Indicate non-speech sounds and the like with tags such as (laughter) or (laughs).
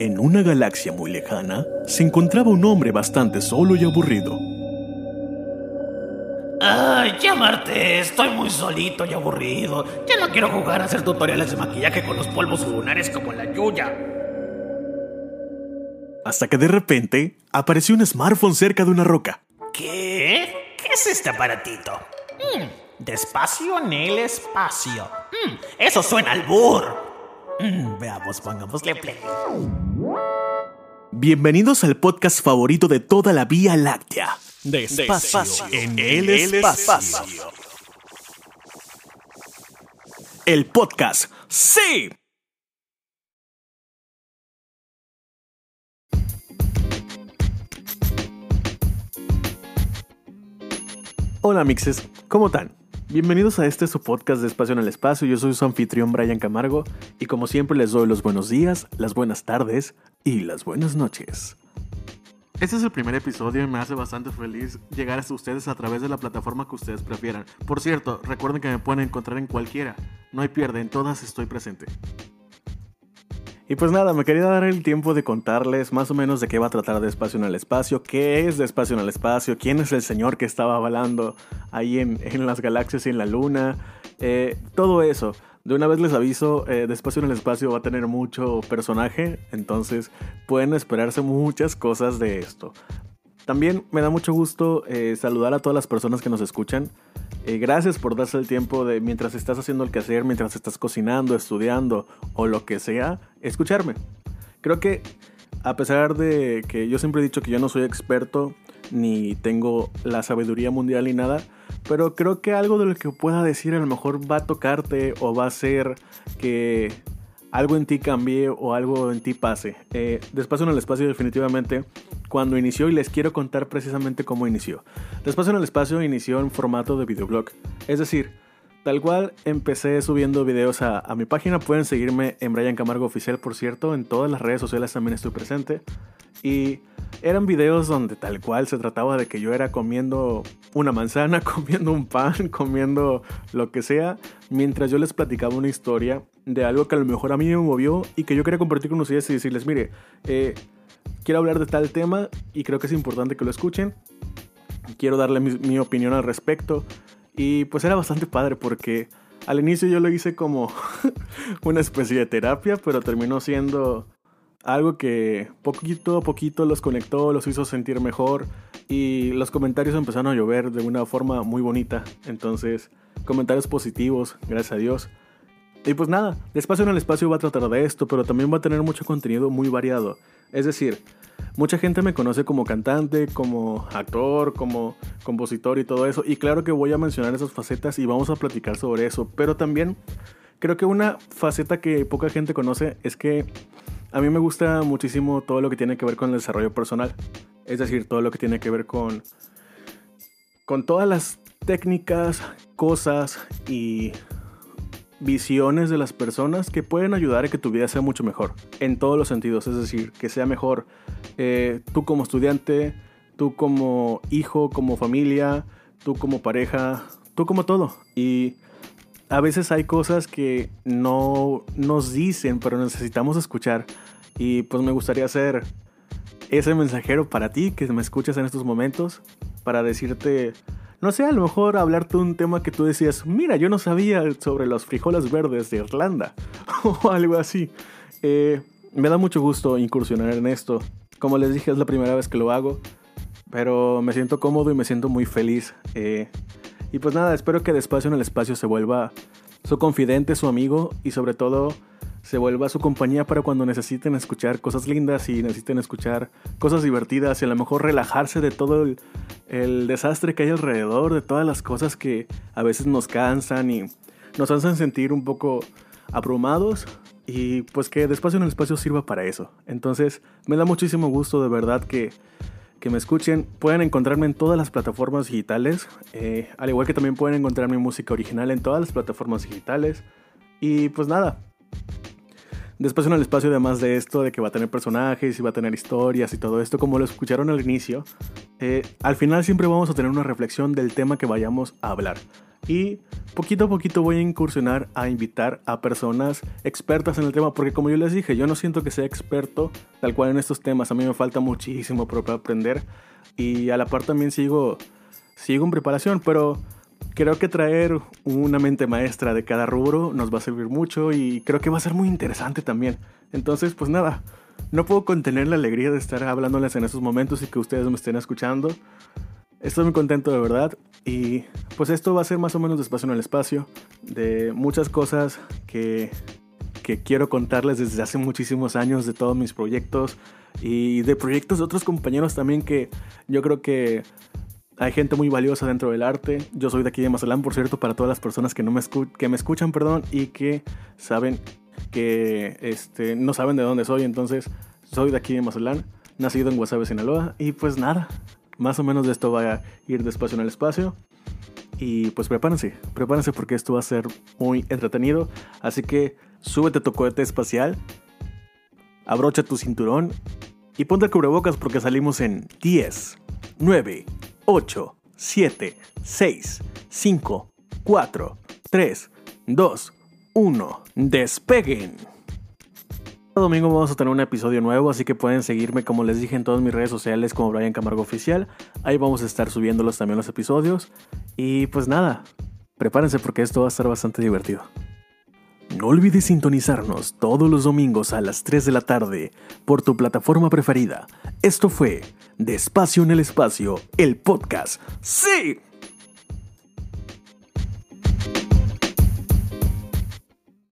En una galaxia muy lejana, se encontraba un hombre bastante solo y aburrido. Ay, ya Marte, estoy muy solito y aburrido. Ya no quiero jugar a hacer tutoriales de maquillaje con los polvos lunares como la Yuya. Hasta que de repente apareció un smartphone cerca de una roca. ¿Qué? ¿Qué es este aparatito? Mm, despacio en el espacio. Mm, eso suena al burro. Mm, veamos, pongámosle play. Bienvenidos al podcast favorito de toda la Vía Láctea. Despacio, en el espacio. El podcast, sí. Hola mixes, ¿cómo están? Bienvenidos a este su podcast de Espacio en el Espacio. Yo soy su anfitrión Brian Camargo y como siempre les doy los buenos días, las buenas tardes y las buenas noches. Este es el primer episodio y me hace bastante feliz llegar hasta ustedes a través de la plataforma que ustedes prefieran. Por cierto, recuerden que me pueden encontrar en cualquiera. No hay pierde, en todas estoy presente. Y pues nada, me quería dar el tiempo de contarles más o menos de qué va a tratar de Espacio en el Espacio, qué es de Espacio en el Espacio, quién es el señor que estaba volando ahí en, las galaxias y en la luna, eh, todo eso. De una vez les aviso, eh, de Espacio en el Espacio va a tener mucho personaje, entonces pueden esperarse muchas cosas de esto. También me da mucho gusto eh, saludar a todas las personas que nos escuchan. Eh, gracias por darse el tiempo de mientras estás haciendo el quehacer, mientras estás cocinando, estudiando o lo que sea, escucharme. Creo que a pesar de que yo siempre he dicho que yo no soy experto ni tengo la sabiduría mundial ni nada, pero creo que algo de lo que pueda decir a lo mejor va a tocarte o va a ser que algo en ti cambie o algo en ti pase. Eh, Despacio en el espacio definitivamente cuando inició y les quiero contar precisamente cómo inició. Despacio en el espacio inició en formato de videoblog. Es decir, tal cual empecé subiendo videos a, a mi página. Pueden seguirme en Brian Camargo Oficial, por cierto. En todas las redes sociales también estoy presente. Y eran videos donde tal cual se trataba de que yo era comiendo una manzana, (laughs) comiendo un pan, comiendo lo que sea, mientras yo les platicaba una historia de algo que a lo mejor a mí me movió y que yo quería compartir con ustedes y decirles, mire, eh, quiero hablar de tal tema y creo que es importante que lo escuchen. Quiero darle mi, opinión al respecto. Y pues era bastante padre porque al inicio yo lo hice como (laughs) una especie de terapia, pero terminó siendo algo que poquito a poquito los conectó, los hizo sentir mejor y los comentarios empezaron a llover de una forma muy bonita. Entonces, comentarios positivos, gracias a Dios. Y pues nada, Despacio en el Espacio va a tratar de esto, pero también va a tener mucho contenido muy variado. Es decir, mucha gente me conoce como cantante, como actor, como compositor y todo eso. Y claro que voy a mencionar esas facetas y vamos a platicar sobre eso. Pero también creo que una faceta que poca gente conoce es que a mí me gusta muchísimo todo lo que tiene que ver con el desarrollo personal. Es decir, todo lo que tiene que ver con, con todas las técnicas, cosas y visiones de las personas que pueden ayudar a que tu vida sea mucho mejor. En todos los sentidos. Es decir, que sea mejor eh, tú como estudiante, tú como hijo, como familia, tú como pareja, tú como todo. Y a veces hay cosas que no nos dicen, pero necesitamos escuchar. Y pues me gustaría ser ese mensajero para ti que me escuchas en estos momentos, para decirte, no sé, a lo mejor hablarte un tema que tú decías, mira, yo no sabía sobre los frijoles verdes de Irlanda, (laughs) o algo así. Eh, me da mucho gusto incursionar en esto. Como les dije, es la primera vez que lo hago, pero me siento cómodo y me siento muy feliz. Eh, y pues nada, espero que Despacio en el Espacio se vuelva su confidente, su amigo y sobre todo se vuelva su compañía para cuando necesiten escuchar cosas lindas y necesiten escuchar cosas divertidas y a lo mejor relajarse de todo el, desastre que hay alrededor, de todas las cosas que a veces nos cansan y nos hacen sentir un poco abrumados y pues que Despacio en el Espacio sirva para eso. Entonces me da muchísimo gusto de verdad que que me escuchen. Pueden encontrarme en todas las plataformas digitales, eh, al igual que también pueden encontrar mi música original en todas las plataformas digitales. Y pues nada. Después en el espacio, además de esto, de que va a tener personajes y va a tener historias y todo esto, como lo escucharon al inicio, eh, al final siempre vamos a tener una reflexión del tema que vayamos a hablar. Y poquito a poquito voy a incursionar a invitar a personas expertas en el tema, porque como yo les dije, yo no siento que sea experto tal cual en estos temas, a mí me falta muchísimo para aprender y a la par también sigo, sigo en preparación, pero creo que traer una mente maestra de cada rubro nos va a servir mucho y creo que va a ser muy interesante también. Entonces, pues nada, no puedo contener la alegría de estar hablándoles en estos momentos y que ustedes me estén escuchando. Estoy muy contento de verdad y pues esto va a ser más o menos despacio en el espacio de muchas cosas que, que quiero contarles desde hace muchísimos años de todos mis proyectos y de proyectos de otros compañeros también que yo creo que hay gente muy valiosa dentro del arte. Yo soy de aquí de Mazalán, por cierto, para todas las personas que, no me, que me escuchan perdón, y que saben que este, no saben de dónde soy. Entonces, soy de aquí de Mazalán, nacido en Guasave, Sinaloa. Y pues nada, más o menos de esto va a ir despacio en el espacio. Y pues prepárense, prepárense porque esto va a ser muy entretenido. Así que súbete tu cohete espacial, abrocha tu cinturón y ponte el cubrebocas porque salimos en 10, 9, 8, 7, 6, 5, 4, 3, 2, 1. Despeguen. Este domingo vamos a tener un episodio nuevo, así que pueden seguirme como les dije en todas mis redes sociales como Brian Camargo Oficial. Ahí vamos a estar subiéndolos también los episodios. Y pues nada, prepárense porque esto va a estar bastante divertido. No olvides sintonizarnos todos los domingos a las 3 de la tarde por tu plataforma preferida. Esto fue Despacio en el Espacio, el podcast. ¡Sí!